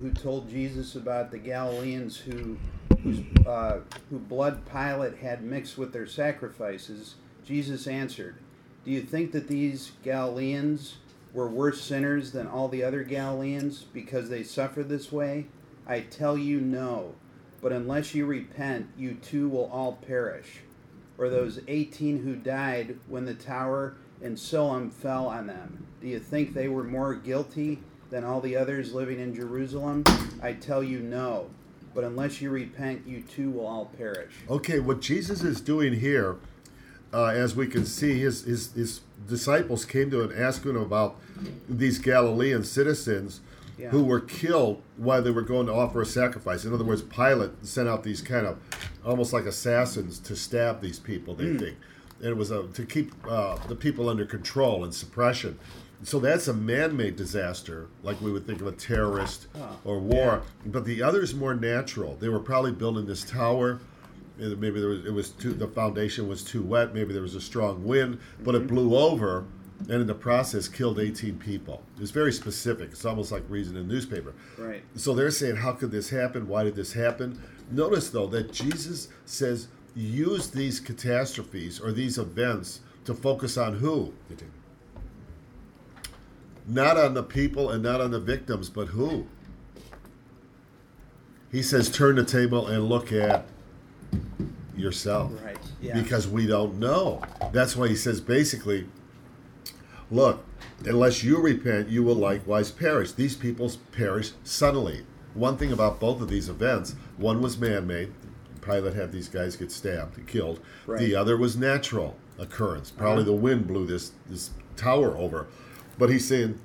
who told Jesus about the Galileans who whose uh, who blood Pilate had mixed with their sacrifices, Jesus answered, "Do you think that these Galileans were worse sinners than all the other Galileans because they suffered this way? I tell you no. But unless you repent, you too will all perish." Or those 18 who died when the tower in Siloam fell on them. Do you think they were more guilty than all the others living in Jerusalem? I tell you no. But unless you repent, you too will all perish. Okay, what Jesus is doing here, uh, as we can see, his, his, his disciples came to him asking him about these Galilean citizens Yeah. who were killed while they were going to offer a sacrifice. In other words, Pilate sent out these kind of almost like assassins to stab these people, they think. And it was uh, to keep uh, the people under control and suppression. So that's a man made disaster, like we would think of a terrorist or war. But the other is more natural. They were probably building this tower. Maybe there was, it was too, the foundation was too wet. Maybe there was a strong wind, but it mm-hmm. blew over, and in the process killed 18 people. It's very specific. It's almost like reading a newspaper. Right. So they're saying, how could this happen? Why did this happen? Notice, though, that Jesus says, use these catastrophes or these events to focus on who? Not on the people and not on the victims, but who? He says, turn the table and look at yourself. Right. Yeah. Because we don't know. That's why he says basically, look, unless you repent, you will likewise perish. These people perish suddenly. One thing about both of these events, one was man made. Pilate had these guys get stabbed and killed. Right. The other was natural occurrence. Probably Uh-huh. the wind blew this, this tower over. But he's saying,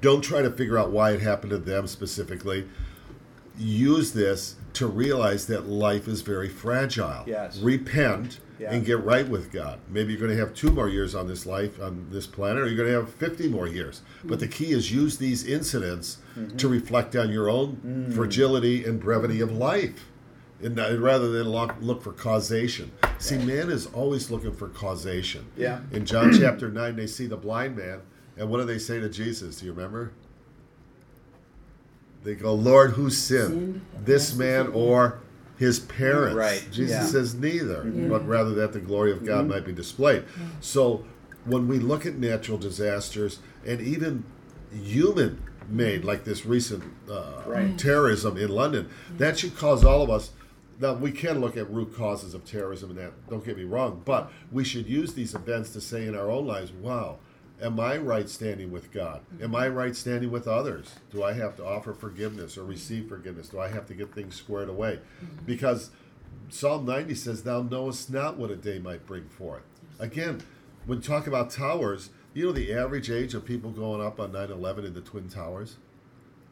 don't try to figure out why it happened to them specifically. Use this to realize that life is very fragile. Yes. Repent Yeah. and get right with God. Maybe you're going to have two more years on this life, on this planet, or you're going to have 50 more years. But the key is use these incidents to mm-hmm. reflect on your own mm. fragility and brevity of life. And rather than look, look for causation. See, man is always looking for causation. Yeah. In John chapter 9, they see the blind man, and what do they say to Jesus? Do you remember? They go, Lord, who sinned? Sinned? This man or his parents? Right, Jesus yeah. says neither, Yeah. but rather that the glory of God Mm-hmm. might be displayed. So when we look at natural disasters and even human made, like this recent uh, Right. terrorism in London, that should cause all of us. Now we can look at root causes of terrorism and that. Don't get me wrong, but we should use these events to say in our own lives, "Wow, am I right standing with God? Am I right standing with others? Do I have to offer forgiveness or receive forgiveness? Do I have to get things squared away?" Mm-hmm. Because Psalm 90 says, Thou knowest not what a day might bring forth. Again, when talk about towers, you know the average age of people going up on 9 11 in the Twin Towers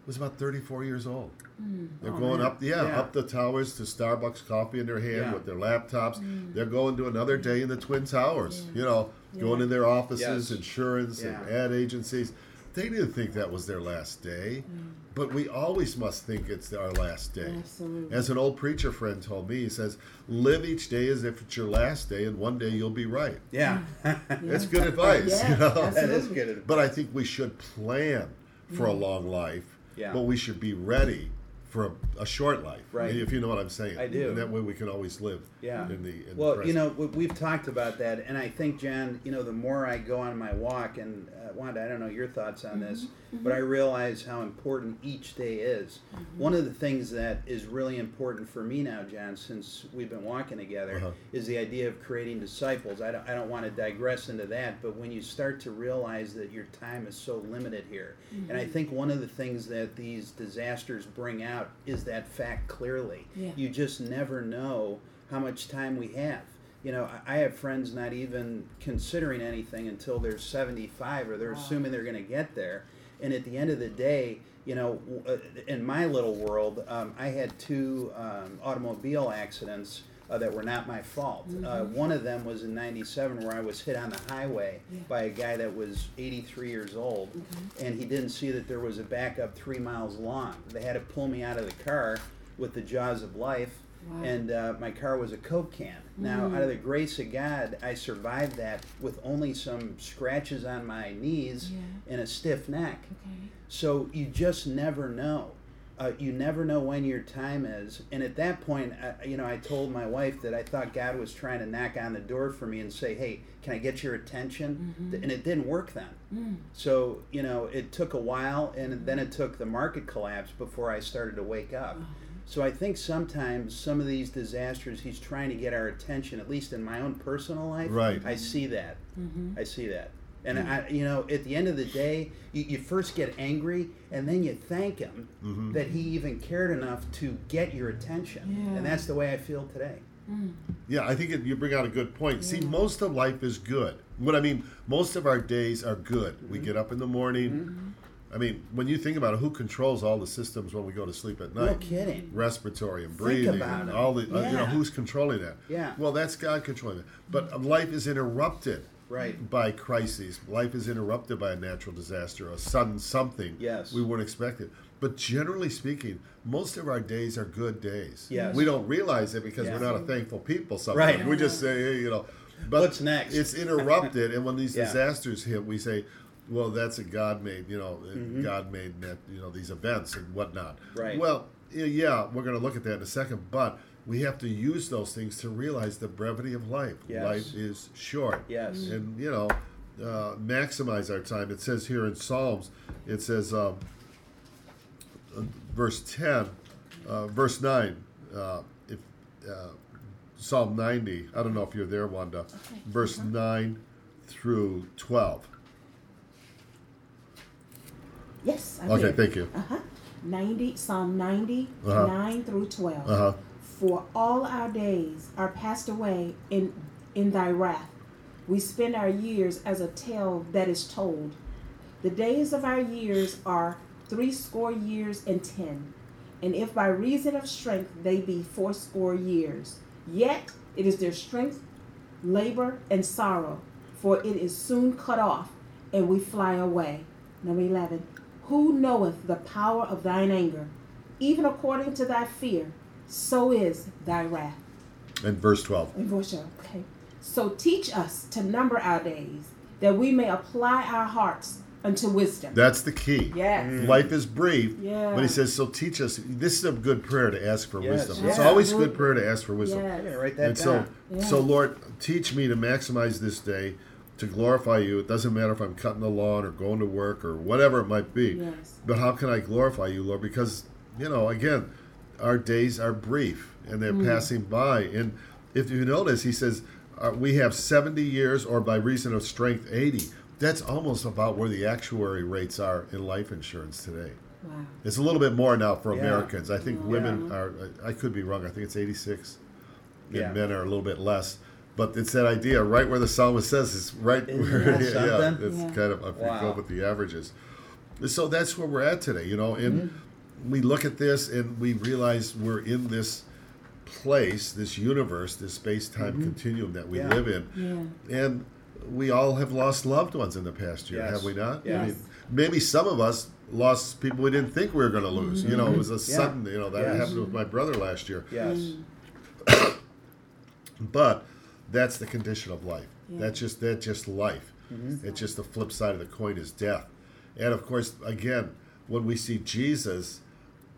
was about 34 years old. Mm. They're Oh, going man. up, yeah, Yeah. up the towers to Starbucks coffee in their hand Yeah. with their laptops. Mm. They're going to another day in the Twin Towers, you know, going in their offices, Yes. insurance, and ad agencies. They didn't think that was their last day, mm. but we always must think it's our last day. Absolutely. As an old preacher friend told me, he says, Live each day as if it's your last day, and one day you'll be right. yeah. That's good advice. Yeah, you know? that is good. advice. But I think we should plan for a mm. long life, Yeah. but we should be ready for a, a short life. Right. If you know what I'm saying. I do. And that way we can always live Yeah. in the in the Well, you know, we- we've talked about that, and I think, John, you know, the more I go on my walk, and uh, Wanda, I don't know your thoughts on this, but I realize how important each day is. One of the things that is really important for me now, John, since we've been walking together, Uh-huh. is the idea of creating disciples. I don't, I don't want to digress into that, but when you start to realize that your time is so limited here, and I think one of the things that these disasters bring out is that fact clearly. Yeah. You just never know how much time we have. You know, I I have friends not even considering anything until they're 75 or they're Wow. assuming they're going to get there. And at the end of the day, you know, uh, in my little world, um, I had two um, automobile accidents uh, that were not my fault. Uh, one of them was in 97 where I was hit on the highway Yeah. by a guy that was 83 years old and he didn't see that there was a backup three miles long. They had to pull me out of the car with the jaws of life Wow. and uh, my car was a Coke can. Now, out of the grace of God, I survived that with only some scratches on my knees Yeah. and a stiff neck. Okay. So you just never know. Uh, you never know when your time is. And at that point, I, you know, I told my wife that I thought God was trying to knock on the door for me and say, "Hey, can I get your attention?" Mm-hmm. And it didn't work then. Mm. So you know, it took a while, and then it took the market collapse before I started to wake up. Uh-huh. So I think sometimes some of these disasters, he's trying to get our attention. At least in my own personal life, Right. I see that. Mm-hmm. I see that. And I, you know, at the end of the day, you, you first get angry, and then you thank him Mm-hmm. that he even cared enough to get your attention. Yeah. And that's the way I feel today. Yeah, I think it, you bring out a good point. See, most of life is good. What I mean, most of our days are good. We Mm-hmm. get up in the morning. I mean, when you think about it, who controls all the systems when we go to sleep at night? No night? kidding. Respiratory and Think breathing about and it. all the uh, you know Yeah. who's controlling that? Yeah. Well, that's God controlling it. But life is interrupted Right. by crises. Life is interrupted by a natural disaster, a sudden something. Yes. We weren't expect it. But generally speaking, most of our days are good days. Yes. We don't realize it because Yeah. we're not a thankful people sometimes. Right. We just say, hey, you know. But What's next? It's interrupted, and when these Yeah. disasters hit, we say, well, that's a God-made, you know, Mm-hmm. God-made, you know, these events and whatnot. Right. Well, yeah, we're going to look at that in a second, but we have to use those things to realize the brevity of life. Yes. Life is short. Yes. And, you know, uh, maximize our time. It says here in Psalms, it says, um, uh, verse 10, uh, verse 9, uh, if uh, Psalm 90, I don't know if you're there, Wanda, verse 9 through 12. Yes. I'm Okay, here. thank you. Uh-huh. 90, Psalm 90, Uh-huh. 9 through 12. Uh huh. For all our days are passed away in, in thy wrath. We spend our years as a tale that is told. The days of our years are threescore years and ten. And if by reason of strength they be fourscore years, yet it is their strength, labor, and sorrow, for it is soon cut off, and we fly away. Number 11. Who knoweth the power of thine anger? Even according to thy fear, so is thy wrath. And verse 12. In verse 12, okay. So teach us to number our days, that we may apply our hearts unto wisdom. That's the key. yes. Mm. Life is brief, Yeah. but he says, so teach us. This is a good prayer to ask for Yes. wisdom. It's always a good prayer to ask for wisdom. Yes. Yeah, write that And so, down. Yeah. so Lord, teach me to maximize this day to glorify you. It doesn't matter if I'm cutting the lawn or going to work or whatever it might be. Yes. But how can I glorify you, Lord? Because, you know, again, our days are brief and they're passing by. And if you notice, he says, uh, we have 70 years or by reason of strength 80. That's almost about where the actuary rates are in life insurance today. Wow. It's a little bit more now for Yeah. Americans. I think Yeah. women are, I could be wrong, I think it's 86. And Yeah. men are a little bit less. But it's that idea, right where the psalmist says, it's right Isn't where, that yeah, it's Yeah. kind of, if you Wow. go with the averages. So that's where we're at today, you know, and Mm-hmm. We look at this and we realize we're in this place, this universe, this space time continuum that we Mm-hmm. Yeah. live in. Yeah. And we all have lost loved ones in the past year, Yes. have we not? Yes. I mean, maybe some of us lost people we didn't think we were going to lose. You know, it was a Yeah. sudden, you know, that Yes. happened with my brother last year. Yes. But that's the condition of life. That's just that's just life. It's just the flip side of the coin is death. And of course, again, when we see Jesus,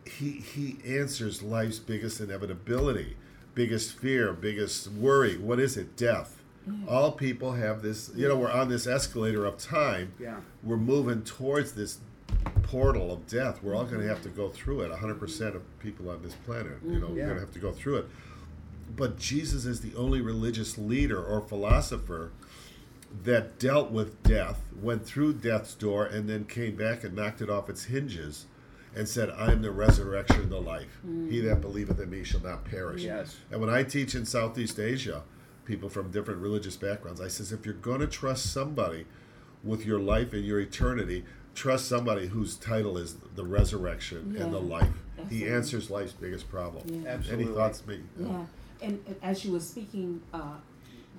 he he answers life's biggest inevitability, biggest fear, biggest worry. What is it? Death. Mm. All people have this. You know, we're on this escalator of time. Yeah. We're moving towards this portal of death. We're all going to have to go through it. 100% of people on this planet, you mm-hmm. know, we're going to have to go through it. But Jesus is the only religious leader or philosopher that dealt with death, went through death's door, and then came back and knocked it off its hinges and said, I am the resurrection and the life. He that believeth in me shall not perish. Yes. And when I teach in Southeast Asia, people from different religious backgrounds, I says, if you're going to trust somebody with your life and your eternity, trust somebody whose title is the resurrection and the Yeah. life. He answers life's biggest problem. Yeah. Absolutely. Any thoughts, me? Yeah, and, and as you were speaking uh,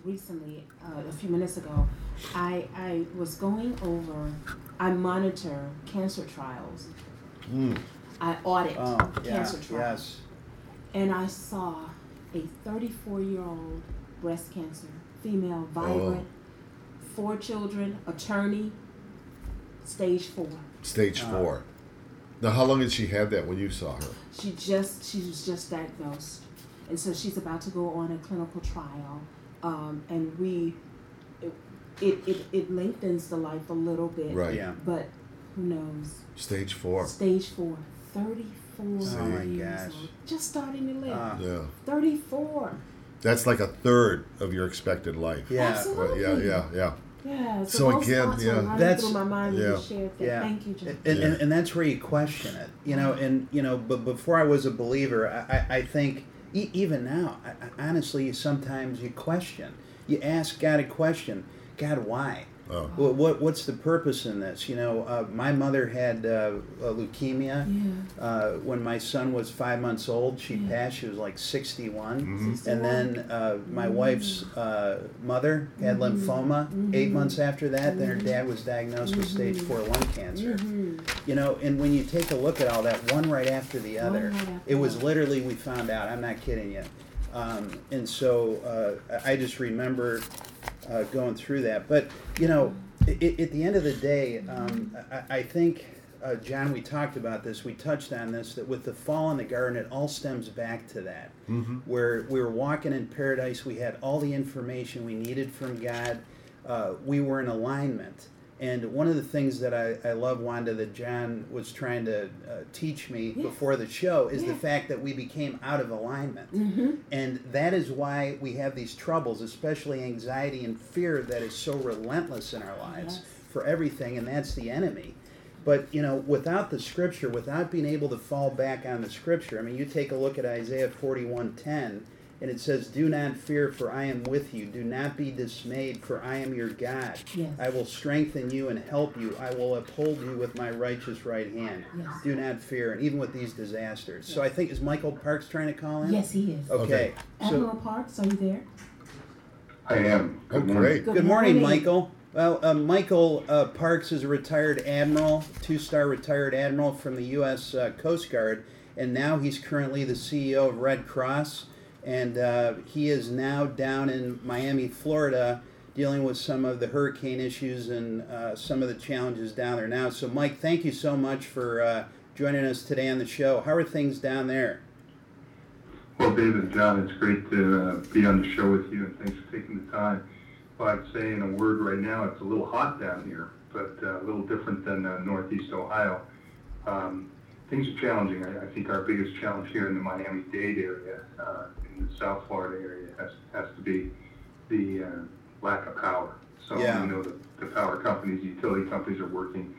recently, uh, a few minutes ago, I I was going over. I monitor cancer trials. Mm. I audit Oh, yeah. cancer trials, Yes. and I saw a 34 year old breast cancer female, vibrant, four children, attorney, stage four. Stage Uh, four. Now, how long had she had that when you saw her? She just she was just diagnosed, and so she's about to go on a clinical trial, um, and we it, it it it lengthens the life a little bit, Right. Yeah. But who knows? Stage four. Stage four. 34 Oh my years gosh. old. Just starting to live. Uh, Yeah. 34. That's like a third of your expected life. Yeah. Absolutely. Right, Yeah, yeah, yeah. Yeah. So, So again, yeah. That's- through my mind when yeah. shared that. Yeah. Thank you, John. and, Yeah. and, and that's where you question it you know and you know but before i was a believer i, I, I think e- even now I, I, honestly sometimes you question you ask god a question god why Oh. what, what what's the purpose in this you know uh, my mother had uh, uh, leukemia Yeah. uh, when my son was five months old she Yeah. passed she was like 61 Mhm. and then uh, my wife's uh, mother had lymphoma eight months after that then her dad was diagnosed with stage four lung cancer you know, and when you take a look at all that, one right after the other, right after it was the other. literally we found out. I'm not kidding you. Um, and so uh, I just remember uh, going through that. But you know, i i at the end of the day, um, I, I think uh, John, we talked about this. We touched on this that with the fall in the garden, it all stems back to that, where we were walking in paradise. We had all the information we needed from God. Uh, we were in alignment. And one of the things that I, I love, Wanda, that John was trying to uh, teach me before the show is the fact that we became out of alignment. Mhm. And that is why we have these troubles, especially anxiety and fear that is so relentless in our lives Yes. for everything, and that's the enemy. But, you know, without the scripture, without being able to fall back on the scripture, I mean, you take a look at Isaiah 41:10, and it says, Do not fear, for I am with you. Do not be dismayed, for I am your God. Yes. I will strengthen you and help you. I will uphold you with my righteous right hand. Yes. Do not fear, and even with these disasters. So I think, is Michael Parks trying to call in? Yes, he is. Okay. Okay. Admiral So, Parks, are you there? I am. Oh, great. good morning, Michael. Well, uh, Michael uh, Parks is a retired admiral, two-star retired admiral from the U.S. Uh, Coast Guard, and now he's currently the CEO of Red Cross, and uh, he is now down in Miami, Florida, dealing with some of the hurricane issues and uh, some of the challenges down there now. So, Mike, thank you so much for uh, joining us today on the show. How are things down there? Well, David and John, it's great to uh, be on the show with you, and thanks for taking the time. Well, I'd say in a word right now, it's a little hot down here, but uh, a little different than uh, Northeast Ohio. Um, things are challenging. I, I think our biggest challenge here in the Miami-Dade area, in the South Florida area, has, has to be the uh, lack of power. So Yeah. we know that the power companies, utility companies are working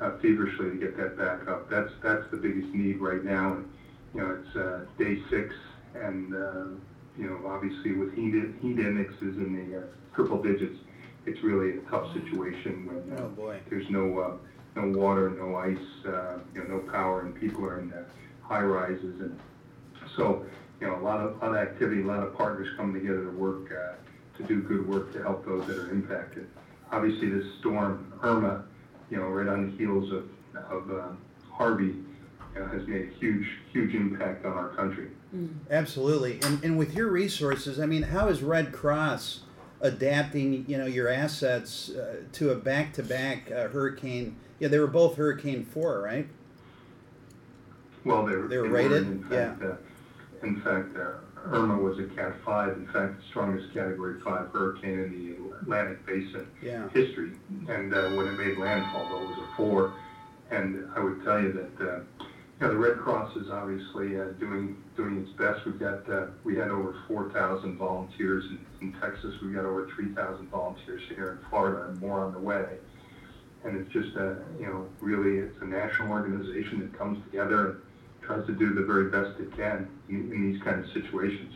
uh, feverishly to get that back up. That's that's the biggest need right now. And, you know, it's uh, day six, and uh, you know, obviously with heat heat indexes in the uh, triple digits, it's really a tough situation when uh, Oh, boy. there's no uh, no water, no ice, uh, you know, no power, and people are in the high rises, and so you know, a lot of, lot of activity, a lot of partners coming together to work uh, to do good work to help those that are impacted. Obviously, this storm Irma, you know, right on the heels of of uh, Harvey, you know, has made a huge huge impact on our country. Absolutely. And, and with your resources, I mean, how is Red Cross adapting, you know, your assets uh, to a back-to-back uh, hurricane? Yeah, they were both Hurricane 4, right? Well, they were, They were were, rated? In fact, uh, in fact, uh, Irma was a Cat Five. In fact, the strongest Category Five hurricane in the Atlantic Basin Yeah. history. And uh, when it made landfall, though, it was a four. And I would tell you that uh, you know the Red Cross is obviously uh, doing doing its best. We've got uh, we had over 4,000 volunteers in, in Texas. We've got over 3,000 volunteers here in Florida, and more on the way. And it's just a you know really it's a national organization that comes together tries to do the very best it can in, in these kind of situations.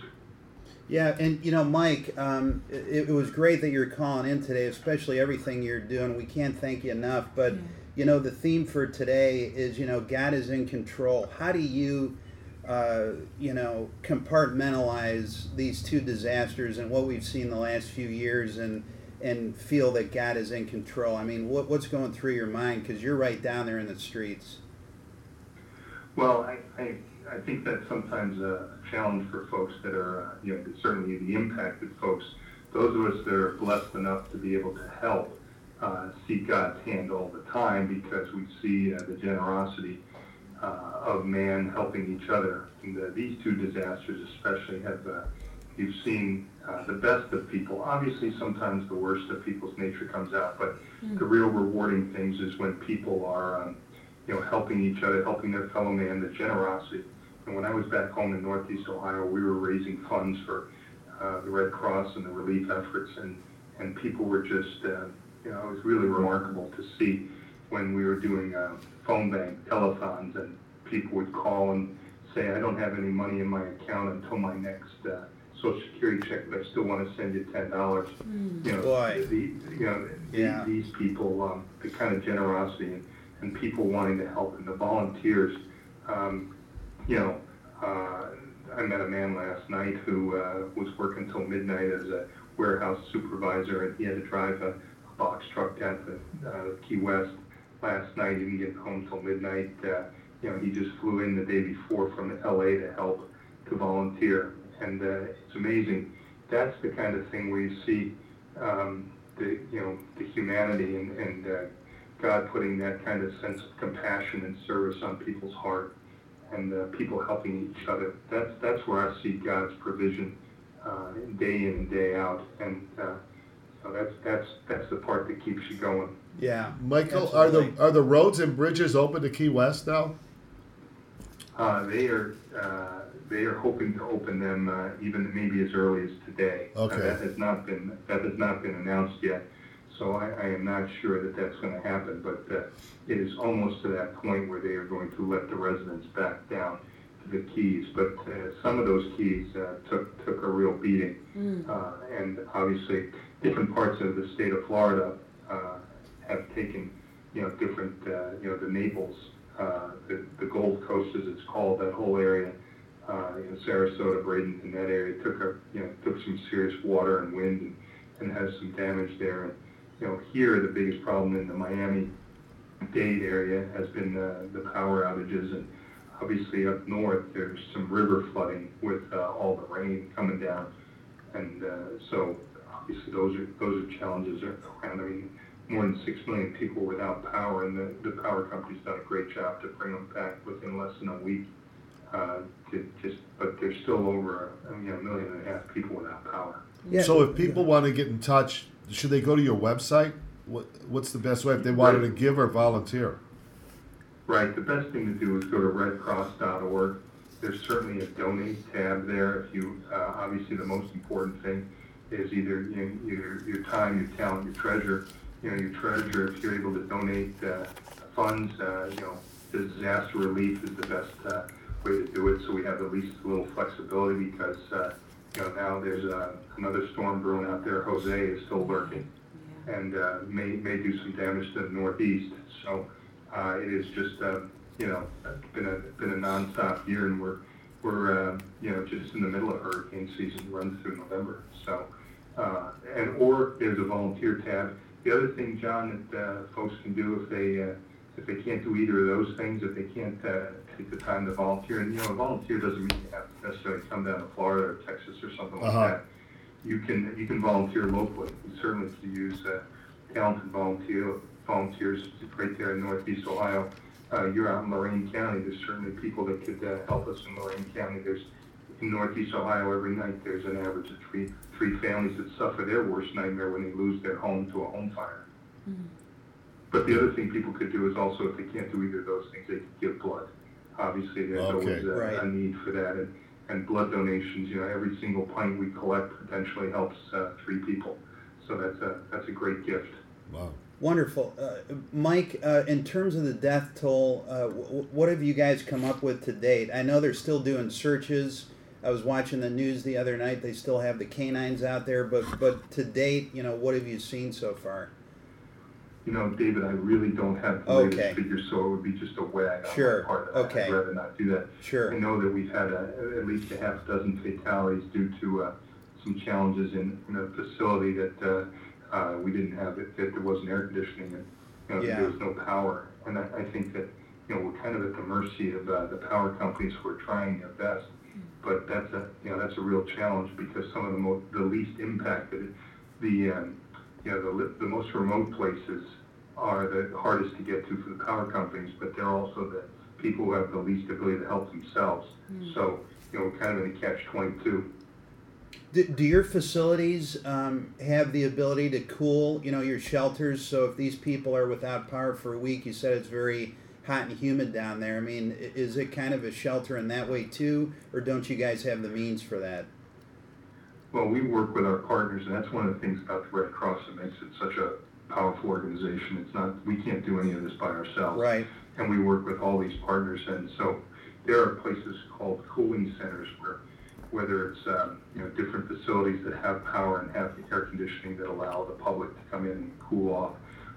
Yeah, and you know, Mike, um, it, it was great that you're calling in today, especially everything you're doing. We can't thank you enough. But Yeah. you know, the theme for today is you know, God is in control. How do you, uh, you know, compartmentalize these two disasters and what we've seen the last few years, and and feel that God is in control? I mean, what, what's going through your mind? Because you're right down there in the streets. Well, I, I, I think that's sometimes a challenge for folks that are, uh, you know, certainly the impacted folks. Those of us that are blessed enough to be able to help uh, see God's hand all the time because we see uh, the generosity uh, of man helping each other. And uh, these two disasters especially have, uh, you've seen uh, the best of people. Obviously, sometimes the worst of people's nature comes out, but the real rewarding things is when people are, um, you know, helping each other, helping their fellow man, the generosity. And when I was back home in Northeast Ohio, we were raising funds for uh, the Red Cross and the relief efforts, and and people were just, uh, you know, it was really remarkable to see when we were doing uh, phone bank telethons, and people would call and say, I don't have any money in my account until my next uh, Social Security check, but I still want to send you ten dollars. You know, Boy. the, you know, the- Yeah. these people, um, the kind of generosity and, and people wanting to help, and the volunteers. Um, you know, uh, I met a man last night who uh, was working till midnight as a warehouse supervisor, and he had to drive a, a box truck down to uh, Key West last night. He didn't get home till midnight. Uh, you know, he just flew in the day before from LA to help to volunteer, and uh, it's amazing. That's the kind of thing where you see um, the you know the humanity and, and uh, God putting that kind of sense of compassion and service on people's heart and uh, people helping each other. That's that's where I see God's provision uh, day in and day out, and uh, so that's that's that's the part that keeps you going. Yeah. Michael, are the are the roads and bridges open to Key West now? Uh, they are uh, they are hoping to open them uh, even maybe as early as today. Uh, Okay. that has not been that has not been announced yet, so I, I am not sure that that's going to happen. But uh, it is almost to that point where they are going to let the residents back down to the keys. But uh, some of those keys uh, took took a real beating, uh, and obviously different parts of the state of Florida uh, have taken you know different uh, you know the Naples uh, the, the Gold Coast, as it's called, that whole area, uh, you know, Sarasota, Bradenton, in that area took a, you know, took some serious water and wind and, and has some damage there. And, you know, here the biggest problem in the Miami-Dade area has been uh, the power outages, and obviously up north there's some river flooding with uh, all the rain coming down, and uh, so obviously those are those are challenges around. I mean, more than six million people without power, and the, the power company's done a great job to bring them back within less than a week. Uh, to just, but there's still over a, you know, a million and a half people without power. Yeah. So if people want to get in touch, should they go to your website? What what's the best way if they wanted to give or volunteer? Right, the best thing to do is go to redcross.org. There's certainly a donate tab there. If you, uh, obviously, the most important thing is either you know, your, your time, your talent, your treasure. You know, your treasure, if you're able to donate uh, funds, uh, you know, disaster relief is the best uh, way to do it. So we have at least a little flexibility because, uh, you know, now there's uh, another storm brewing out there. Jose is still lurking and uh, may may do some damage to the northeast. So uh, it is just uh, you know been a been a nonstop year, and we're we're uh, you know just in the middle of hurricane season, runs through November. So uh, and or there's a volunteer tab. The other thing, John, that uh, folks can do if they uh, if they can't do either of those things, if they can't uh, take the time to volunteer, and you know, a volunteer doesn't mean you have to necessarily come down to Florida or Texas or something like Uh-huh. that you can you can volunteer locally. You certainly can use uh, talented volunteer volunteers right there in Northeast Ohio. Uh, you're out in Lorain County. There's certainly people that could uh, help us in Lorain County. There's in Northeast Ohio every night. There's an average of three three families that suffer their worst nightmare when they lose their home to a home fire. But the other thing people could do is also, if they can't do either of those things, they could give blood. Obviously, there's Okay. always a, Right. a need for that, and, and blood donations. You know, every single pint we collect potentially helps uh, three people. So that's a that's a great gift. Wow. Wonderful, uh, Mike. Uh, in terms of the death toll, uh, w- what have you guys come up with to date? I know they're still doing searches. I was watching the news the other night. They still have the canines out there, but but to date, you know, what have you seen so far? You know, David, I really don't have the Okay. latest figures, so it would be just a wag on Sure. my part. Okay. I'd rather not do that. Sure. I know that we've had a, at least a half dozen fatalities due to uh, some challenges in, in a facility that uh, uh, we didn't have, that, that there wasn't air conditioning and you know, Yeah. there was no power. And I, I think that you know we're kind of at the mercy of uh, the power companies who are trying their best. But that's a you know that's a real challenge because some of the most the least impacted, the um, you know the the most remote places are the hardest to get to for the power companies, but they're also the, people who have the least ability to help themselves. So, you know, kind of in a catch 22. Do, do your facilities um, have the ability to cool, you know, your shelters? So if these people are without power for a week, you said it's very hot and humid down there. I mean, is it kind of a shelter in that way too, or don't you guys have the means for that? Well, we work with our partners, and that's one of the things about the Red Cross that makes it such a powerful organization. It's not, we can't do any of this by ourselves. Right. And we work with all these partners, and so there are places called cooling centers where, whether it's, um, you know, different facilities that have power and have air conditioning that allow the public to come in and cool off.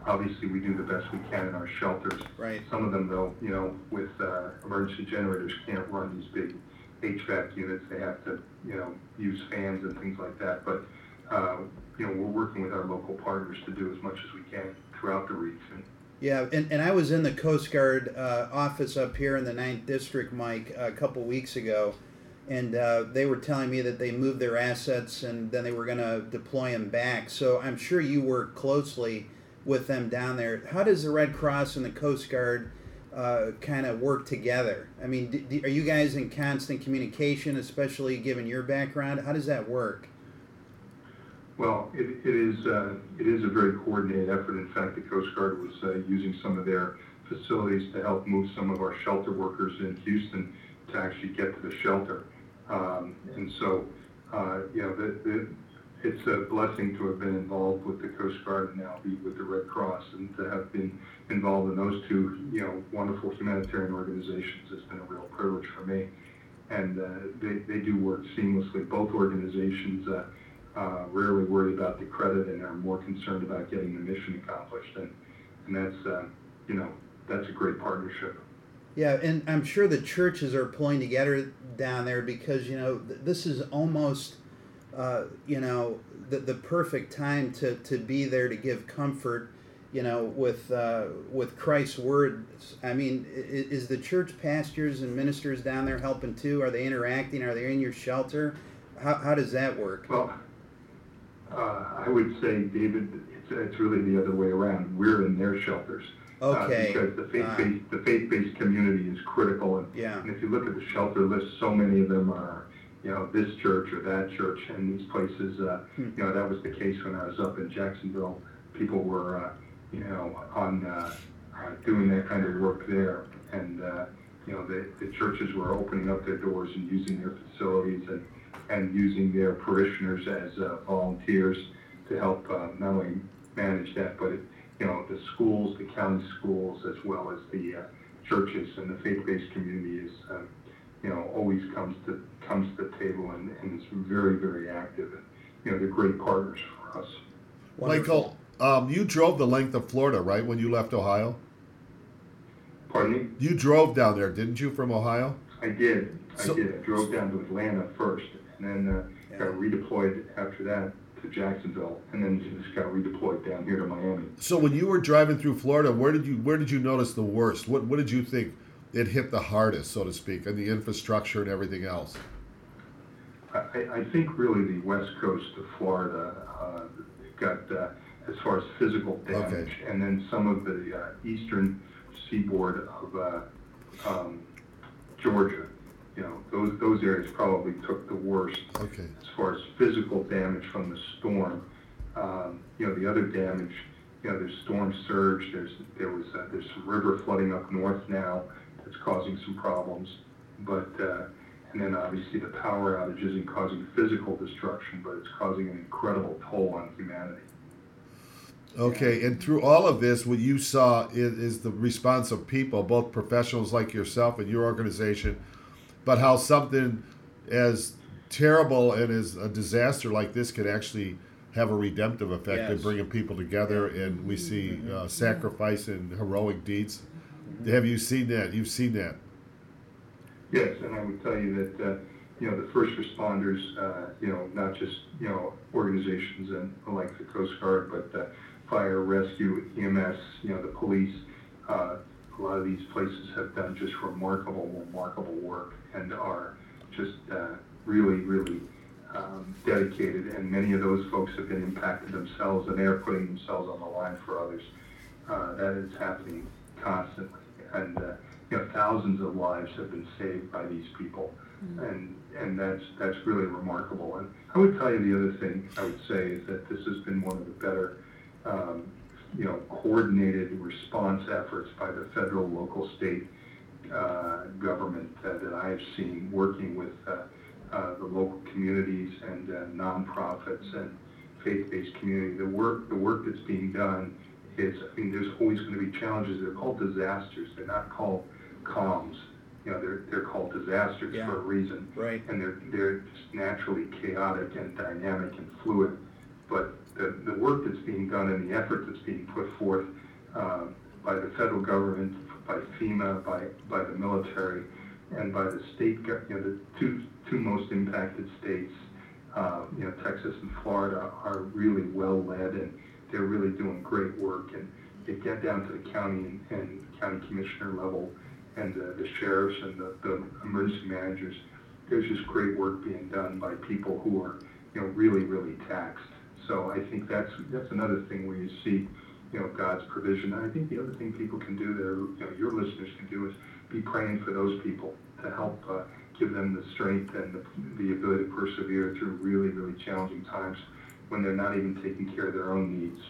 Obviously, we do the best we can in our shelters. Right. Some of them, though, you know, with uh, emergency generators, can't run these big HVAC units. They have to, you know, use fans and things like that. But, uh, you know, we're working with our local partners to do as much as we can throughout the region. Yeah, and, and I was in the Coast Guard uh, office up here in the Ninth District, Mike, a couple weeks ago, and uh, they were telling me that they moved their assets and then they were going to deploy them back. So I'm sure you work closely with them down there. How does the Red Cross and the Coast Guard uh, kind of work together? I mean, d d- are you guys in constant communication, especially given your background? How does that work? Well, it, it is, uh, it is a very coordinated effort. In fact, the Coast Guard was uh, using some of their facilities to help move some of our shelter workers in Houston to actually get to the shelter. Um, and so, uh, you know, it's a blessing to have been involved with the Coast Guard and now be with the Red Cross and to have been involved in those two, you know, wonderful humanitarian organizations It's been a real privilege for me. And uh, they, they do work seamlessly. Both organizations uh, uh, rarely worry about the credit and are more concerned about getting the mission accomplished. And, and that's, uh, you know, that's a great partnership. Yeah, and I'm sure the churches are pulling together down there because you know th- this is almost, uh, you know, the the perfect time to to be there to give comfort, you know, with uh, with Christ's words. I mean, is the church pastors and ministers down there helping too? Are they interacting? Are they in your shelter? How how does that work? Well, uh, I would say, David, it's, it's really the other way around. We're in their shelters. Okay. Uh, because the faith-based, the faith-based community is critical. And, Yeah. and if you look at the shelter list, so many of them are, you know, this church or that church. And these places, uh, Hmm. you know, that was the case when I was up in Jacksonville. People were, uh, you know, on, uh, uh, doing that kind of work there. And, uh, you know, the, the churches were opening up their doors and using their facilities and, and using their parishioners as uh, volunteers to help uh, not only manage that, but, you know, the schools, the county schools, as well as the uh, churches and the faith-based community is, um, you know, always comes to, comes to the table and, and is very, very active. And, you know, they're great partners for us. Michael, um, you drove the length of Florida, right, when you left Ohio? Pardon me? You drove down there, didn't you, from Ohio? I did. I So- did. I drove down to Atlanta first, and then uh, got redeployed after that to Jacksonville, and then just got redeployed down here to Miami. So when you were driving through Florida, where did you where did you notice the worst? What what did you think it hit the hardest, so to speak, and the infrastructure and everything else? I, I I think really the west coast of Florida uh, got uh, as far as physical damage, Okay. and then some of the uh, eastern seaboard of uh, um, Georgia. You know, those those areas probably took the worst Okay. as far as physical damage from the storm. Um, you know, the other damage, you know, there's storm surge. There's there was uh, there's some river flooding up north now that's causing some problems, but uh, and then obviously the power outage isn't causing physical destruction, but it's causing an incredible toll on humanity. Okay, and through all of this, what you saw is, is the response of people, both professionals like yourself and your organization, but how something as terrible and as a disaster like this can actually have a redemptive effect in Yes. bringing people together, and we see uh, sacrifice and heroic deeds. Have you seen that? You've seen that. Yes, and I would tell you that, uh, you know, the first responders, uh, you know, not just, you know, organizations and like the Coast Guard, but uh, fire, rescue, EMS, you know, the police, uh, a lot of these places have done just remarkable, remarkable work and are just uh, really, really um, dedicated. And many of those folks have been impacted themselves and they are putting themselves on the line for others. Uh, that is happening constantly. And uh, you know, thousands of lives have been saved by these people, and and that's that's really remarkable. And I would tell you the other thing I would say is that this has been one of the better, um, you know, coordinated response efforts by the federal, local, state uh, government uh, that I have seen working with uh, uh, the local communities and uh, nonprofits and faith-based community. The work the work that's being done is, I mean, there's always going to be challenges. They're called disasters. They're not called calms. You know, they're they're called disasters Yeah. for a reason Right. and they're they're just naturally chaotic and dynamic and fluid. But the, the work that's being done and the effort that's being put forth uh, by the federal government, by FEMA, by by the military, and by the state, you know, the two two most impacted states, uh, you know, Texas and Florida, are really well led and they're really doing great work. And they get down to the county and, and county commissioner level and the, the sheriffs and the, the emergency managers. There's just great work being done by people who are, you know, really, really taxed. So I think that's that's another thing where you see, you know, God's provision. And I think the other thing people can do there, you know, your listeners can do is be praying for those people to help uh, give them the strength and the, the ability to persevere through really, really challenging times when they're not even taking care of their own needs.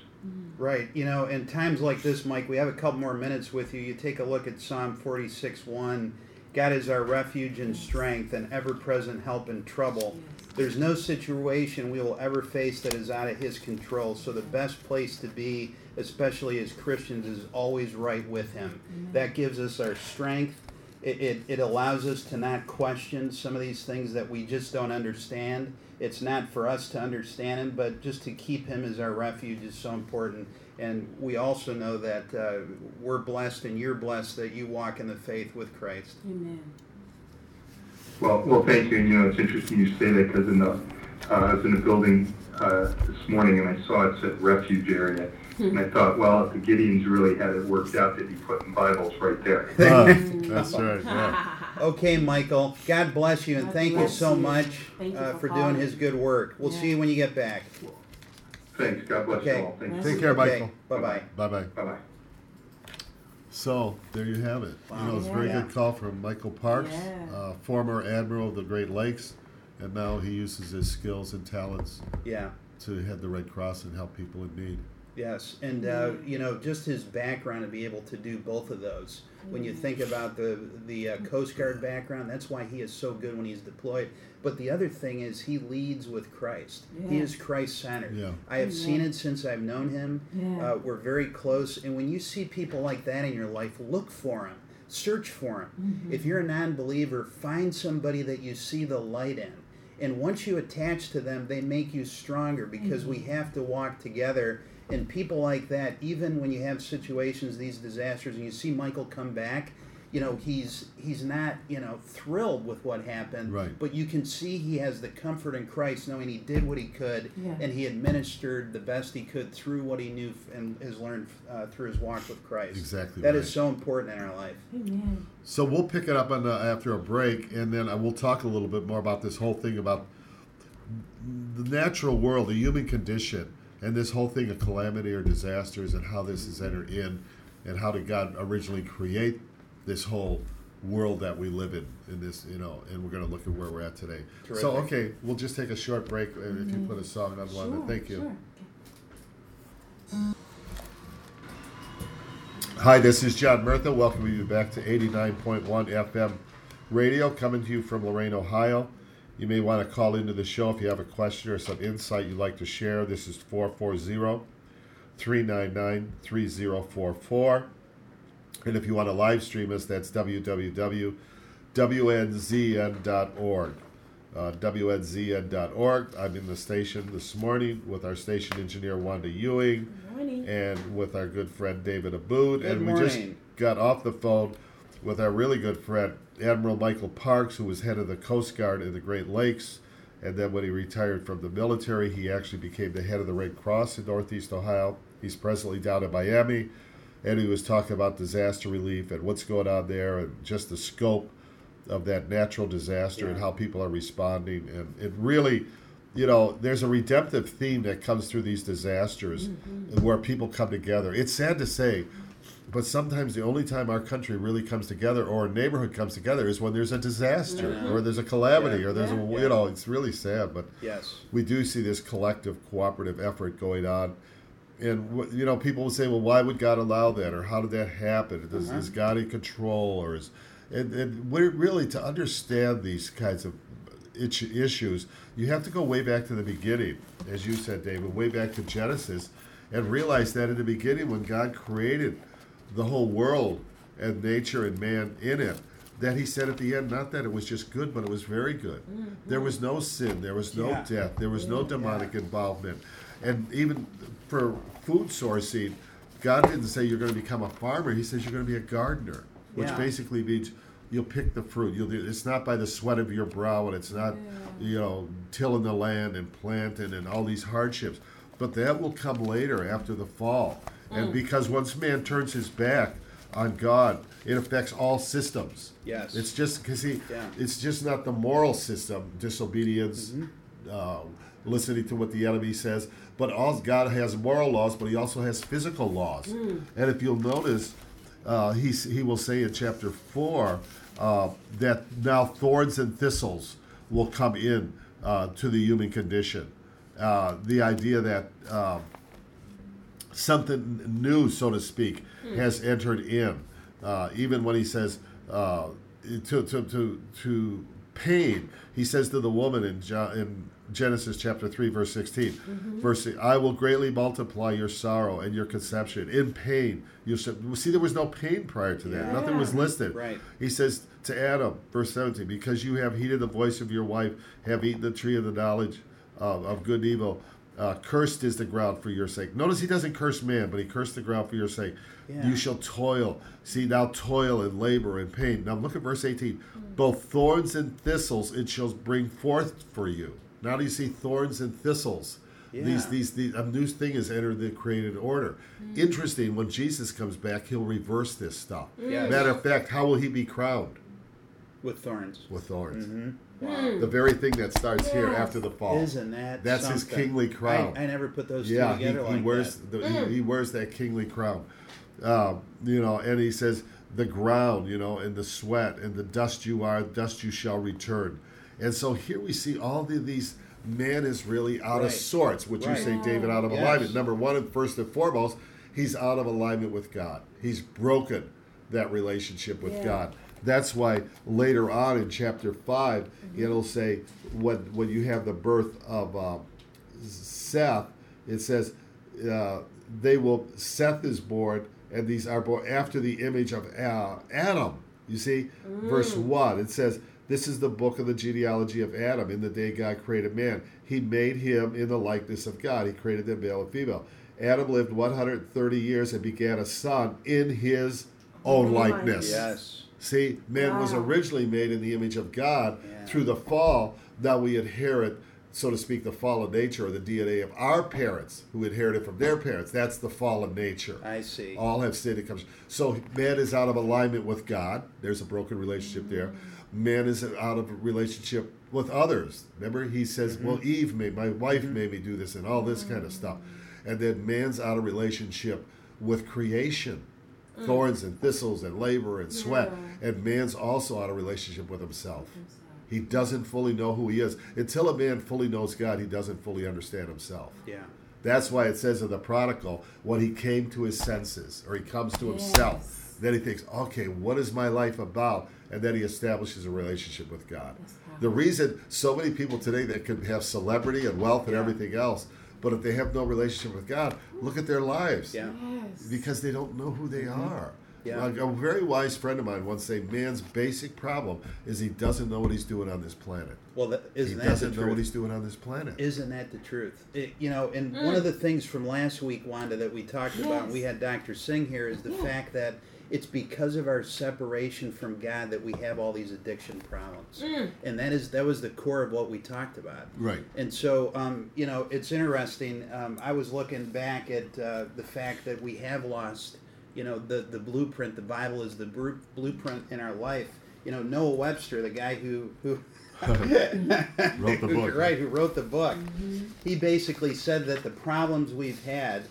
Right. You know, in times like this, Mike, we have a couple more minutes with you. You take a look at Psalm 46 1. God is our refuge and strength and ever present help in trouble. There's no situation we will ever face that is out of His control. So the best place to be, especially as Christians, is always right with Him. That gives us our strength. It, it, it allows us to not question some of these things that we just don't understand. It's not for us to understand Him, but just to keep Him as our refuge is so important. And we also know that uh, we're blessed and you're blessed that you walk in the faith with Christ. Amen. Well, well, thank you. And you know, it's interesting you say that because in the uh, I was in the building uh, this morning and I saw it said refuge area, and I thought, well, if the Gideons really had it worked out, they'd be putting Bibles right there. Ah, that's right. Yeah. Okay, Michael. God bless you and God thank you so you. much you uh, for for doing. His good work. We'll see you when you get back. Thanks. God bless Okay. you all. Thank you. Take care, Michael. Okay. Michael. Bye bye. Bye bye. Bye bye. So there you have it. You know, it's a very Yeah. good call from Michael Parks, Yeah. uh, former admiral of the Great Lakes, and now he uses his skills and talents Yeah. to head the Red Cross and help people in need. Yes, and uh, you know, just his background to be able to do both of those. When you think about the the uh, Coast Guard background, that's why he is so good when he's deployed. But the other thing is, he leads with Christ. He is Christ centered. Yeah. I have seen it since I've known him. Yeah. Uh, we're very close, and when you see people like that in your life, look for them, search for them. If you're a non-believer, find somebody that you see the light in. And once you attach to them, they make you stronger because we have to walk together. And people like that, even when you have situations, these disasters, and you see Michael come back, you know he's he's not you know thrilled with what happened, Right. but you can see he has the comfort in Christ, knowing he did what he could, Yeah. and he administered the best he could through what he knew f- and has learned uh, through his walk with Christ. Exactly That is right. so important in our life. Amen. So we'll pick it up on the, after a break, and then I will talk a little bit more about this whole thing about the natural world, the human condition, and this whole thing of calamity or disasters, and how this is entered in, and how did God originally create this whole world that we live in in this you know and we're going to look at where we're at today so okay we'll just take a short break uh, if you put a song on one Sure, thank you sure. Hi, this is John Murtha. Welcoming you back to 89.1 FM radio, coming to you from Lorain, Ohio. You may want to call into the show if you have a question or some insight you'd like to share. This is 440 399 3044. And if you want to live stream us, that's www.wnzn.org. Uh, WNZN.org. I'm in the station this morning with our station engineer Wanda Ewing Good morning. and with our good friend David Abood. Good and we just got off the phone with our really good friend Admiral Michael Parks, who was head of the Coast Guard in the Great Lakes. And then when he retired from the military, he actually became the head of the Red Cross in Northeast Ohio. He's presently down in Miami. And he was talking about disaster relief and what's going on there and just the scope of that natural disaster and how people are responding. And it really, you know, there's a redemptive theme that comes through these disasters mm-hmm. where people come together. It's sad to say, but sometimes the only time our country really comes together or a neighborhood comes together is when there's a disaster or there's a calamity Yeah. or there's a Yeah. you know it's really sad but Yes. we do see this collective cooperative effort going on and you know people will say well why would god allow that? Or how did that happen? Does, Uh-huh. is god in control? Or is and, and we're really to understand these kinds of issues you have to go way back to the beginning. As you said david way back to genesis and realize that in the beginning when god created the whole world and nature and man in it that he said at the end not that it was just good but it was very good. There was no sin. There was no Yeah. death. There was no demonic involvement. And even for food sourcing god didn't say you're going to become a farmer he says you're going to be a gardener which Yeah. basically means you'll pick the fruit you'll do it's not by the sweat of your brow and it's not you know tilling the land and planting and all these hardships but that will come later after the fall and because once man turns his back on god it affects all systems Yes. it's just because he Yeah. it's just not the moral system disobedience uh, listening to what the enemy says but all god has moral laws but he also has physical laws. And if you'll notice uh, he, he will say in chapter 4 uh, that now thorns and thistles will come in uh, to the human condition. Uh, the idea that um, something new, so to speak, has entered in. Uh, even when he says uh, to, to, to, to pain, he says to the woman in, John, in Genesis chapter 3, verse 16, verse, I will greatly multiply your sorrow and your conception. In pain, you shall. See, there was no pain prior to that. Yeah. Nothing was listed. Right. He says to Adam, verse 17, because you have heeded the voice of your wife, have eaten the tree of the knowledge of, of good and evil. Uh, cursed is the ground for your sake. Notice he doesn't curse man, but he cursed the ground for your sake. Yeah. You shall toil. See, now toil and labor and pain. Now look at verse 18. Both thorns and thistles it shall bring forth for you. Now do you see thorns and thistles? These, Yeah. these, these, a new thing has entered the created order. Interesting, when Jesus comes back, he'll reverse this stuff. Yes. Matter of fact, how will he be crowned? With thorns. With thorns. hmm The very thing that starts here after the fall. Isn't that That's his kingly crown. I, I never put those yeah, two he, together he like wears that. the, he, he wears that kingly crown. Um, you know, and he says, "The ground, you know, and the sweat and the dust you are, dust you shall return." And so here we see all the, these. Man is really out of sorts. Would Right. you say, David, out of Yes. alignment? Number one, and first and foremost, he's out of alignment with God. He's broken that relationship with Yeah. God. That's why later on in chapter 5 it'll say when when you have the birth of uh, Seth, it says uh, they will Seth is born, and these are born after the image of uh, Adam. You see, verse one. It says, "This is the book of the genealogy of Adam. In the day God created man, He made him in the likeness of God. He created them male and female. Adam lived 130 years and began a son in His own Own likeness." Yes. See, man was originally made in the image of God. Yeah. Through the fall, now we inherit, so to speak, the fallen nature or the DNA of our parents who inherited from their parents. That's the fallen nature. I see. All have sinned. It comes. So man is out of alignment with God. There's a broken relationship there. Man is out of relationship with others. Remember, he says, "Well, mm-hmm. Eve made my wife mm-hmm. made me do this," and all this kind of stuff. And then man's out of relationship with creation, mm. thorns and thistles and labor and sweat. And man's also out of relationship with himself. He doesn't fully know who he is. Until a man fully knows God, he doesn't fully understand himself. Yeah. That's why it says of the prodigal, when he came to his senses, or he comes to himself, Yes. then he thinks, okay, what is my life about? And then he establishes a relationship with God. The reason so many people today that can have celebrity and wealth and Yeah. everything else, but if they have no relationship with God, look at their lives. Yeah. Yes. Because they don't know who they mm-hmm. are. Yeah. Like a very wise friend of mine once said, man's basic problem is he doesn't know what he's doing on this planet. Well, that, He isn't that doesn't the know what he's doing on this planet. Isn't that the truth? It, you know, and one of the things from last week, Wanda, that we talked about, and we had Dr. Singh here, is the Yeah. fact that it's because of our separation from God that we have all these addiction problems, and that is that was the core of what we talked about. Right. And so, um, you know, it's interesting. Um, I was looking back at uh, the fact that we have lost, you know, the the blueprint. The Bible is the bru- blueprint in our life. You know, Noah Webster, the guy who who Wrote the book. right? Who wrote the book? He basically said that the problems we've had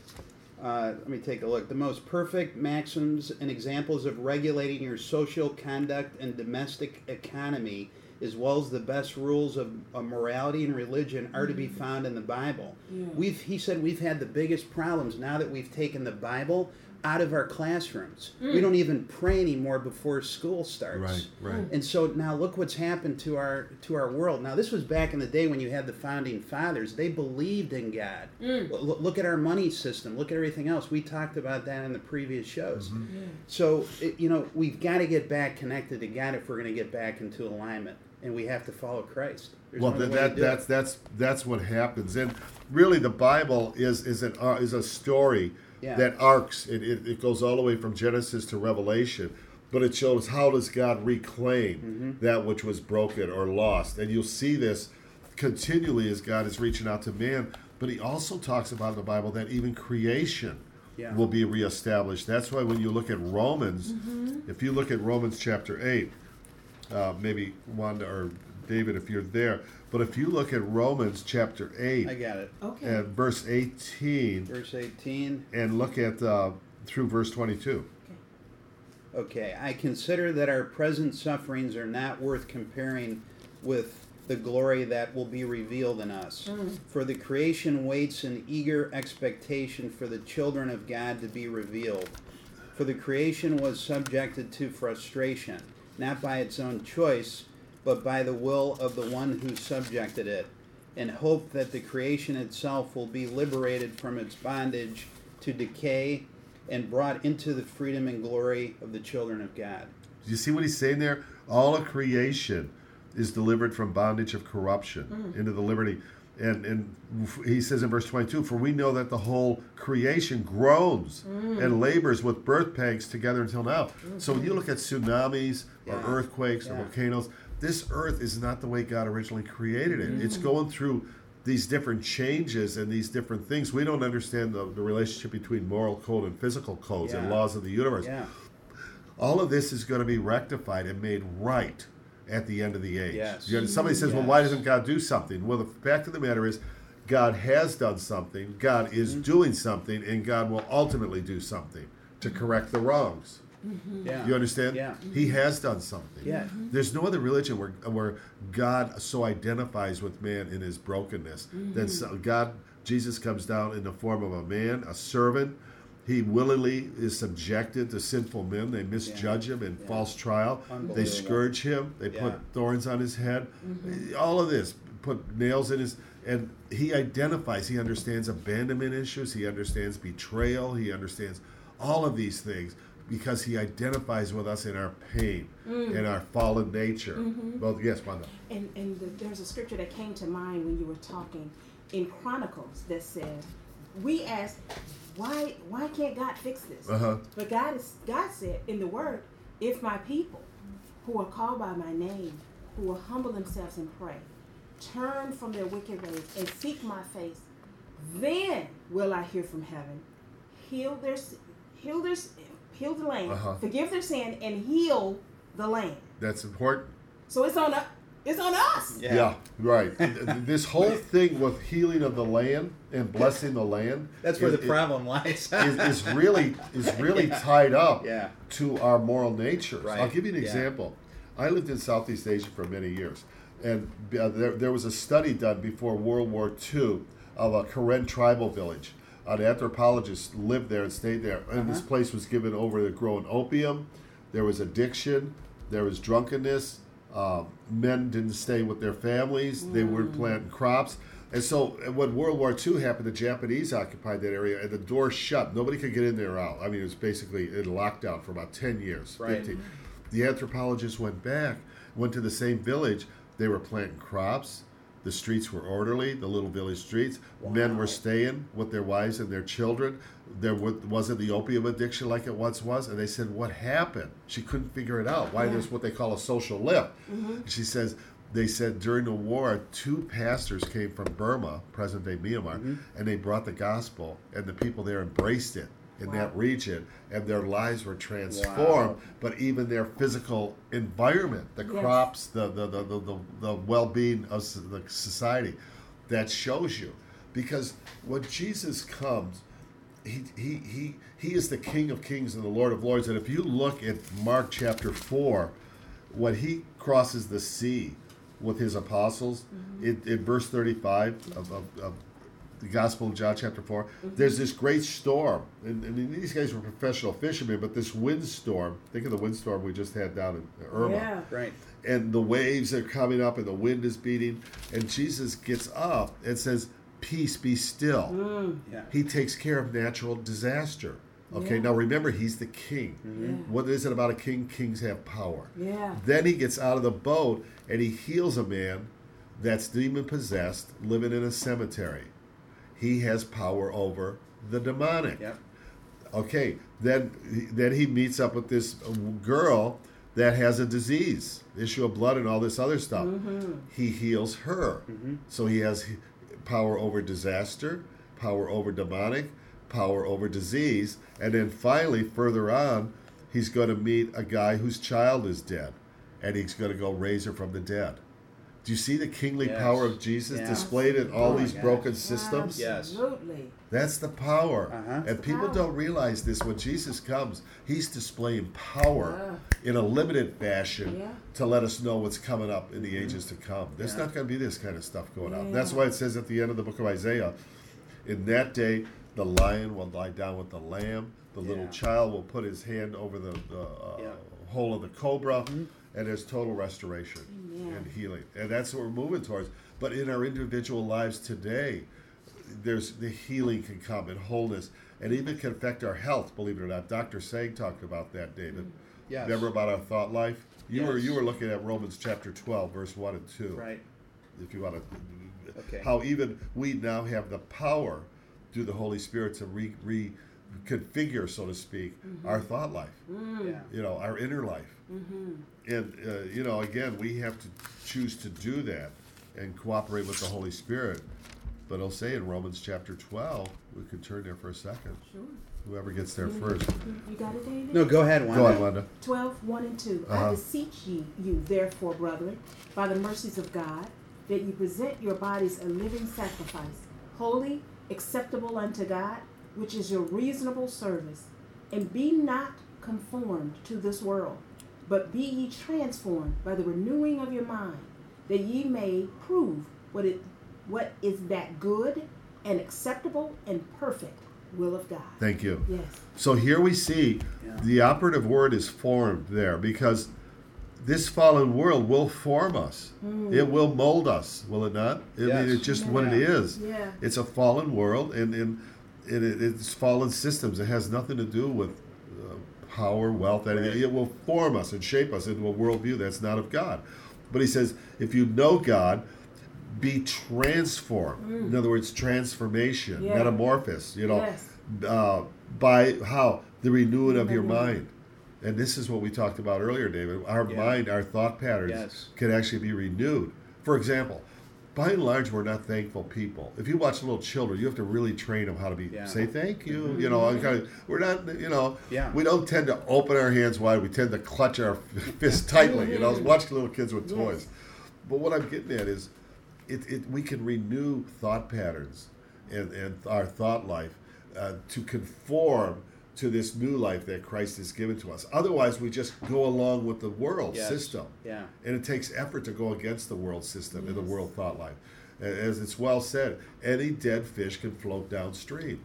Uh, let me take a look. The most perfect maxims and examples of regulating your social conduct and domestic economy, as well as the best rules of, of morality and religion, are to be found in the Bible. Yeah. We've, he said, we've had the biggest problems now that we've taken the Bible out of our classrooms. We don't even pray anymore before school starts. Right, right. And so now look what's happened to our to our world. Now this was back in the day when you had the founding fathers. They believed in God. Lo- Look at our money system. Look at everything else. We talked about that in the previous shows. Mm-hmm. So it, you know we've got to get back connected to God if we're going to get back into alignment, and we have to follow Christ. There's Well, no that, that that's it. that's that's what happens, and really, the Bible is is an uh, is a story Yeah. that arcs. It, it it goes all the way from Genesis to Revelation, but it shows how does God reclaim Mm-hmm. that which was broken or lost, and you'll see this continually as God is reaching out to man. But He also talks about in the Bible that even creation Yeah. will be reestablished. That's why when you look at Romans, if you look at Romans chapter eight uh, maybe Wanda or David if you're there. But if you look at Romans chapter 8. I got it. Okay. and verse 18 Verse 18. and look at uh, through verse 22. Okay, I consider that our present sufferings are not worth comparing with the glory that will be revealed in us. For the creation waits in eager expectation for the children of God to be revealed. For the creation was subjected to frustration, not by its own choice, but by the will of the one who subjected it, and hope that the creation itself will be liberated from its bondage to decay and brought into the freedom and glory of the children of God. Do you see what he's saying there? All of creation is delivered from bondage of corruption mm. into the liberty. And, and he says in verse 22 For we know that the whole creation groans mm. and labors with birth pangs together until now. Mm. So when you look at tsunamis or Yeah. earthquakes or volcanoes, this earth is not the way God originally created it. It's going through these different changes and these different things. We don't understand the, the relationship between moral code and physical codes and laws of the universe. Yeah. All of this is going to be rectified and made right at the end of the age. Yes. You know, somebody says, well, why doesn't God do something? Well, the fact of the matter is, God has done something, God is Mm-hmm. doing something, and God will ultimately do something to correct the wrongs. Mm-hmm. Yeah. You understand? Yeah. He has done something. Yeah. Mm-hmm. There's no other religion where, where God so identifies with man in his brokenness. That mm-hmm. so- God, Jesus comes down in the form of a man, a servant. He willingly is subjected to sinful men. They misjudge him in Yeah. false trial. They scourge him. They put thorns on his head. All of this, put nails in his. And he identifies, he understands abandonment issues, he understands betrayal, he understands all of these things because he identifies with us in our pain, in our fallen nature. Well, yes, Wanda. And and the, there's a scripture that came to mind when you were talking in Chronicles that says, "We ask, why why can't God fix this?" Uh-huh. But God is God said in the Word, "If my people, who are called by my name, who will humble themselves and pray, turn from their wicked ways and seek my face, then will I hear from heaven, heal their s- heal their s- heal the land, Uh-huh. forgive their sin, and heal the land." That's important. So it's on us. It's on us. Yeah. right. this whole thing with healing of the land and blessing the land. That's where is- the problem lies. is, is really is really tied up Yeah. to our moral nature. Right. I'll give you an Yeah. example. I lived in Southeast Asia for many years, and uh, there, there was a study done before World War II of a Karen tribal village. An anthropologist lived there and stayed there, and this Uh-huh. place was given over to growing opium. There was addiction. There was drunkenness. Um, men didn't stay with their families. They weren't planting crops. And so uh, when World War II happened, the Japanese occupied that area and the door shut. Nobody could get in there or out. I mean, it was basically in lockdown for about 10 years. Right. 15. The anthropologists went back, went to the same village. They were planting crops. The streets were orderly, the little village streets. Men were staying with their wives and their children. There wasn't the opium addiction like it once was. And they said, What happened? She couldn't figure it out. Why there's what they call a social lift. Mm-hmm. She says, they said during the war, two pastors came from Burma, present day Myanmar, mm-hmm. and they brought the gospel, and the people there embraced it in that region, and their lives were transformed. But even their physical environment, the Yes. crops, the the, the, the, the, the well being of the society, that shows you. Because when Jesus comes, he, he, he, he is the King of Kings and the Lord of Lords. And if you look at Mark chapter 4, when he crosses the sea with his apostles, mm-hmm. in, in verse 35 of, of, of the Gospel of John chapter 4, mm-hmm. there's this great storm. And, and these guys were professional fishermen, but this windstorm, think of the windstorm we just had down in Irma Yeah. Right. and the waves are coming up and the wind is beating and jesus gets up and says peace be still mm. Yeah. he takes care of natural disaster okay Yeah. now remember he's the king mm-hmm. Yeah. what is it about a king kings have power Yeah. then he gets out of the boat and he heals a man that's demon possessed living in a cemetery he has power over the demonic Yep. Okay, then then he meets up with this girl that has a disease, issue of blood, and all this other stuff. Mm-hmm. He heals her, mm-hmm. so he has power over disaster, power over demonic, power over disease, and then finally, further on, he's going to meet a guy whose child is dead, and he's going to go raise her from the dead. Do you see the kingly Yes. power of Jesus Yeah. displayed in all Oh these gosh. broken systems? Yes. Absolutely. That's the power. Uh-huh. And the people power. don't realize this. When Jesus comes, he's displaying power in a limited fashion Yeah. to let us know what's coming up in the ages to come. There's Yeah. not going to be this kind of stuff going on. That's why it says at the end of the book of Isaiah, in that day, the lion will lie down with the lamb, the little child will put his hand over the, the uh, Yeah. hole of the cobra, and there's total restoration Amen. and healing. And that's what we're moving towards. But in our individual lives today, there's the healing can come and wholeness and even can affect our health believe it or not dr sang talked about that david mm. Yes. remember about our thought life you were you were looking at romans chapter 12 verse 1 and 2 Right. if you want to Okay. how even we now have the power through the holy spirit to re, reconfigure so to speak mm-hmm. our thought life mm. Yeah. you know our inner life and uh, you know again we have to choose to do that and cooperate with the holy spirit but I'll say in romans chapter 12 we could turn there for a second Sure. whoever gets there first You- You got it, David? No, go ahead, Wanda. go on wanda 12, 1 and 2. Uh-huh. I beseech ye, you therefore, brethren, by the mercies of God, that you present your bodies a living sacrifice, holy, acceptable unto God, which is your reasonable service. And be not conformed to this world, but be ye transformed by the renewing of your mind, that ye may prove what it what is that good and acceptable and perfect will of God. thank you Yes. so here we see Yeah. the operative word is formed there because this fallen world will form us mm. it will mold us will it not i Yes. mean it's just what it is. Yeah. it's a fallen world and, and it, it, it's fallen systems it has nothing to do with power wealth anything it will form us and shape us into a worldview that's not of god. But he says if you know god be transformed. In other words transformation Yeah. metamorphosis you know Yes. uh, by how? The renewing of your mind. And this is what we talked about earlier david. Our Yeah. mind our thought patterns Yes. can actually be renewed. For example by and large we're not thankful people if you watch little children you have to really train them how to be Yeah. say thank you you know kind of, we're not you know Yeah. we don't tend to open our hands wide we tend to clutch our fists tightly you know watch little kids with Yes. toys but what i'm getting at is it, it we can renew thought patterns and, and our thought life uh, to conform to this new life that Christ has given to us. Otherwise, we just go along with the world Yes. system. Yeah. And it takes effort to go against the world system and the world thought life. As it's well said, any dead fish can float downstream.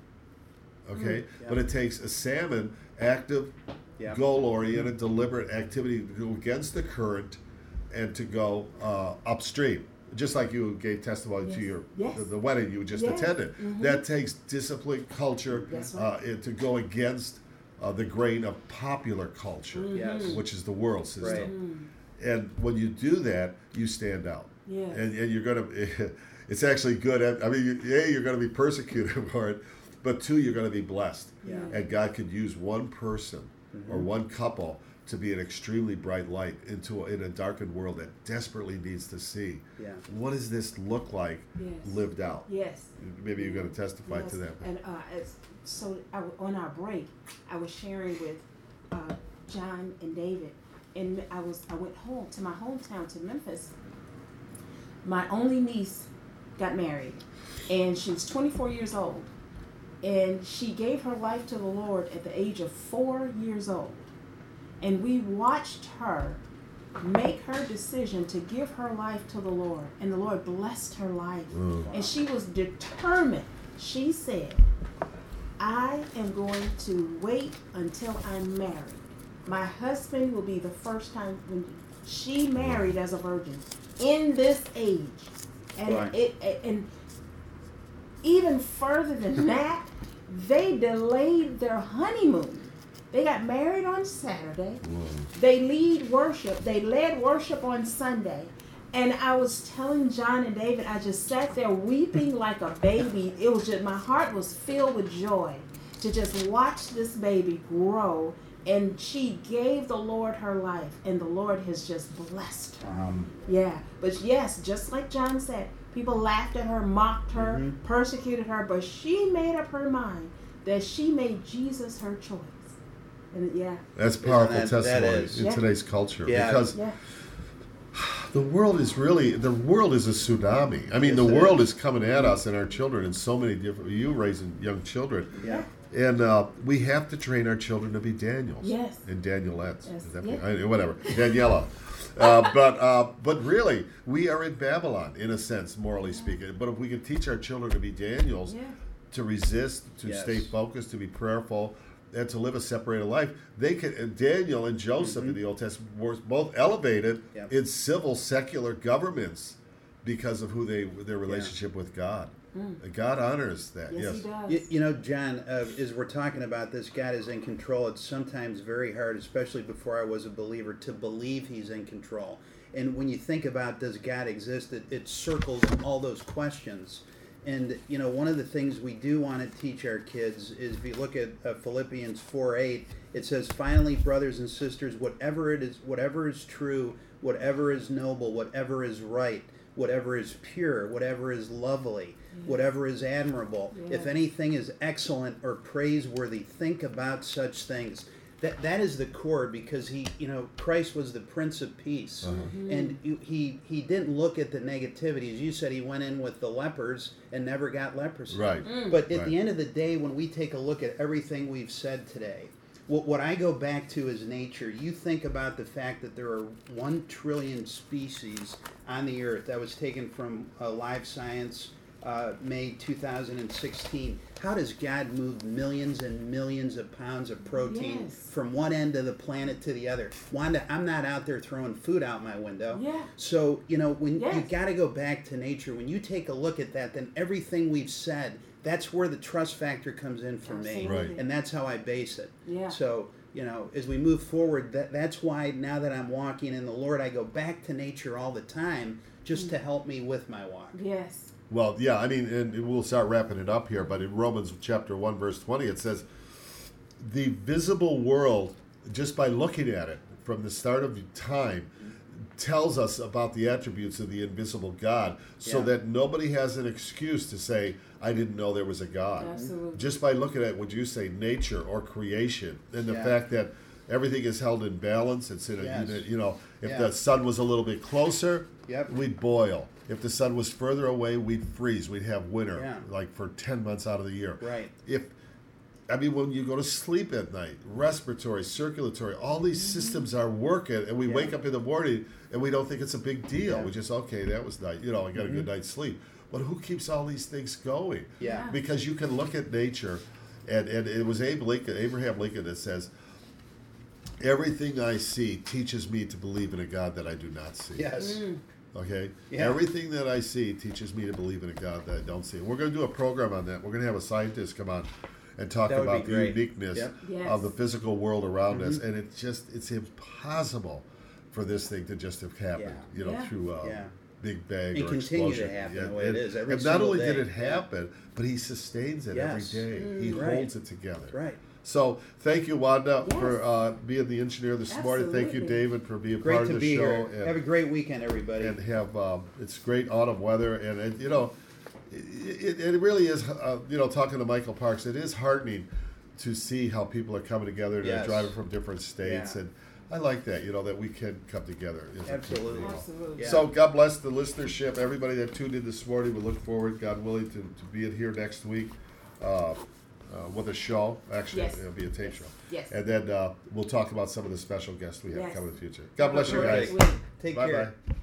Okay? yeah. But it takes a salmon, active, Yeah. goal oriented, deliberate activity to go against the current and to go uh, upstream. Just like you gave testimony to your Yes. the, the wedding you just Yes. attended. Mhm. That takes discipline, culture, That's right. uh, and to go against uh, the grain of popular culture, Yes. which is the world system. Right. Mm-hmm. And when you do that, you stand out. Yes. And, and you're gonna. It's actually good. At, I mean, you- a you're gonna be persecuted for it, but two, you're gonna be blessed. Yeah. And God could use one person or one couple to be an extremely bright light into a, in a darkened world that desperately needs to see Yeah. what does this look like Yes. lived out. Yes. Maybe you're going to testify yes. to that. And uh, as, so I on our break, I was sharing with uh, John and David, and I was I went home to my hometown to Memphis. My only niece got married, and she was 24 years old, and she gave her life to the Lord at the age of four years old. And we watched her make her decision to give her life to the Lord, and the Lord blessed her life. Mm. And she was determined. She said, I am going to wait until I'm married. My husband will be the first time when she married as a virgin in this age. And Right. it and even further than that, they delayed their honeymoon. They got married on Saturday. They lead worship. They led worship on Sunday. And I was telling John and David, I just sat there weeping like a baby. It was just, my heart was filled with joy to just watch this baby grow. And she gave the Lord her life, and the Lord has just blessed her. Um, Yeah, but yes, just like John said, people laughed at her, mocked her, Mhm. persecuted her, but she made up her mind that she made Jesus her choice. And yeah, That's powerful that- that testimony is. in Yeah. today's culture Yeah. because yeah, the world is really the world is a tsunami. I mean, Yes, the world is. is coming at us and our children in so many different. You raising young children, yeah. and uh, we have to train our children to be Daniels Yes. and Danielettes. Yes. Is that Yeah. I- whatever Daniela? uh, but uh, but really, we are in Babylon in a sense, morally speaking. But if we can teach our children to be Daniels, yeah, to resist, to Yes. stay focused, to be prayerful, and to live a separated life. They can. and Daniel and Joseph in the Old Testament were both elevated Mm-hmm. Yep. in civil, secular governments because of who they their relationship with God. And God honors that. yes, Yes. he does. You, you know, John, uh, as we're talking about this, God is in control. It's sometimes very hard, especially before I was a believer, to believe He's in control. And when you think about does God exist, it, it circles all those questions. And you know, one of the things we do want to teach our kids is if you look at uh, Philippians four eight, it says, "Finally, brothers and sisters, whatever it is, whatever is true, whatever is noble, whatever is right, whatever is pure, whatever is lovely, whatever is admirable, if anything is excellent or praiseworthy, think about such things." That, that is the core because he you know Christ was the Prince of Peace. Uh-huh. Mm-hmm. And he he didn't look at the negativity. As you said he went in with the lepers and never got leprosy. Right. Mm. but at Right. the end of the day when we take a look at everything we've said today what, what I go back to is nature. You think about the fact that there are 1 trillion species on the earth. That was taken from uh, live science uh, May 2016 how does God move millions and millions of pounds of protein Yes. from one end of the planet to the other Wanda I'm not out there throwing food out my window Yeah. so, you know, when you Yes. got to go back to nature, when you take a look at that, then everything we've said, that's where the trust factor comes in for me. Right. And that's how I base it. Yeah. So, you know, as we move forward, that that's why now that I'm walking in the Lord, I go back to nature all the time just to help me with my walk. yes, Well, yeah, I mean, and we'll start wrapping it up here, but in Romans chapter 1, verse 20, it says, The visible world, just by looking at it from the start of time, tells us about the attributes of the invisible God so Yeah. that nobody has an excuse to say, I didn't know there was a God. Absolutely. Just by looking at, would you say, nature or creation, and the Yeah. fact that everything is held in balance, it's in a Yes. unit, you know, if Yeah. the sun was a little bit closer, Yep. we'd boil. If the sun was further away, we'd freeze. We'd have winter, Yeah. like for 10 months out of the year. Right. If I mean, when you go to sleep at night, respiratory, circulatory, all these systems are working, and we Mm-hmm. Yeah. wake up in the morning and we don't think it's a big deal. Yeah. Mm-hmm. We just, okay, that was night. You know, I got a good night's sleep. But who keeps all these things going? Yeah. Because you can look at nature, and, and it was Abe Lincoln, Abraham Lincoln that says, Everything I see teaches me to believe in a God that I do not see. Yes. Okay? Yeah. Everything that I see teaches me to believe in a God that I don't see. And We're going to do a program on that. We're going to have a scientist come on and talk That about the uniqueness Yep. Yes. of the physical world around us. Mm-hmm. And it's just, it's impossible for this thing to just have happened, Yeah. you know, Yeah. through uh, Yeah. Big Bang And or continue to explosion. happen the way and, is every and not single only did it happen, but he sustains it Yes. every day. He Right. holds it together. Right. So thank you, Wanda, Yes. for uh, being the engineer this morning. Thank you, David, for being Great part to of the be show. here. Have a great weekend, everybody. and have um, it's great autumn weather, and, and you know, it, it, it really is. Uh, you know, talking to Michael Parks, it is heartening to see how people are coming together. They're Yes. driving from different states, Yeah. and I like that. You know, that we can come together. as a people, Absolutely. you know. absolutely. Yeah. So God bless the listenership, everybody that tuned in this morning. We look forward, God willing, to, to being here next week. Uh, uh, with a show. Actually, Yes. it'll be a tape show. Yes. And then uh, we'll talk about some of the special guests we have Yes. coming in the future. God bless you guys. Take Bye care. bye.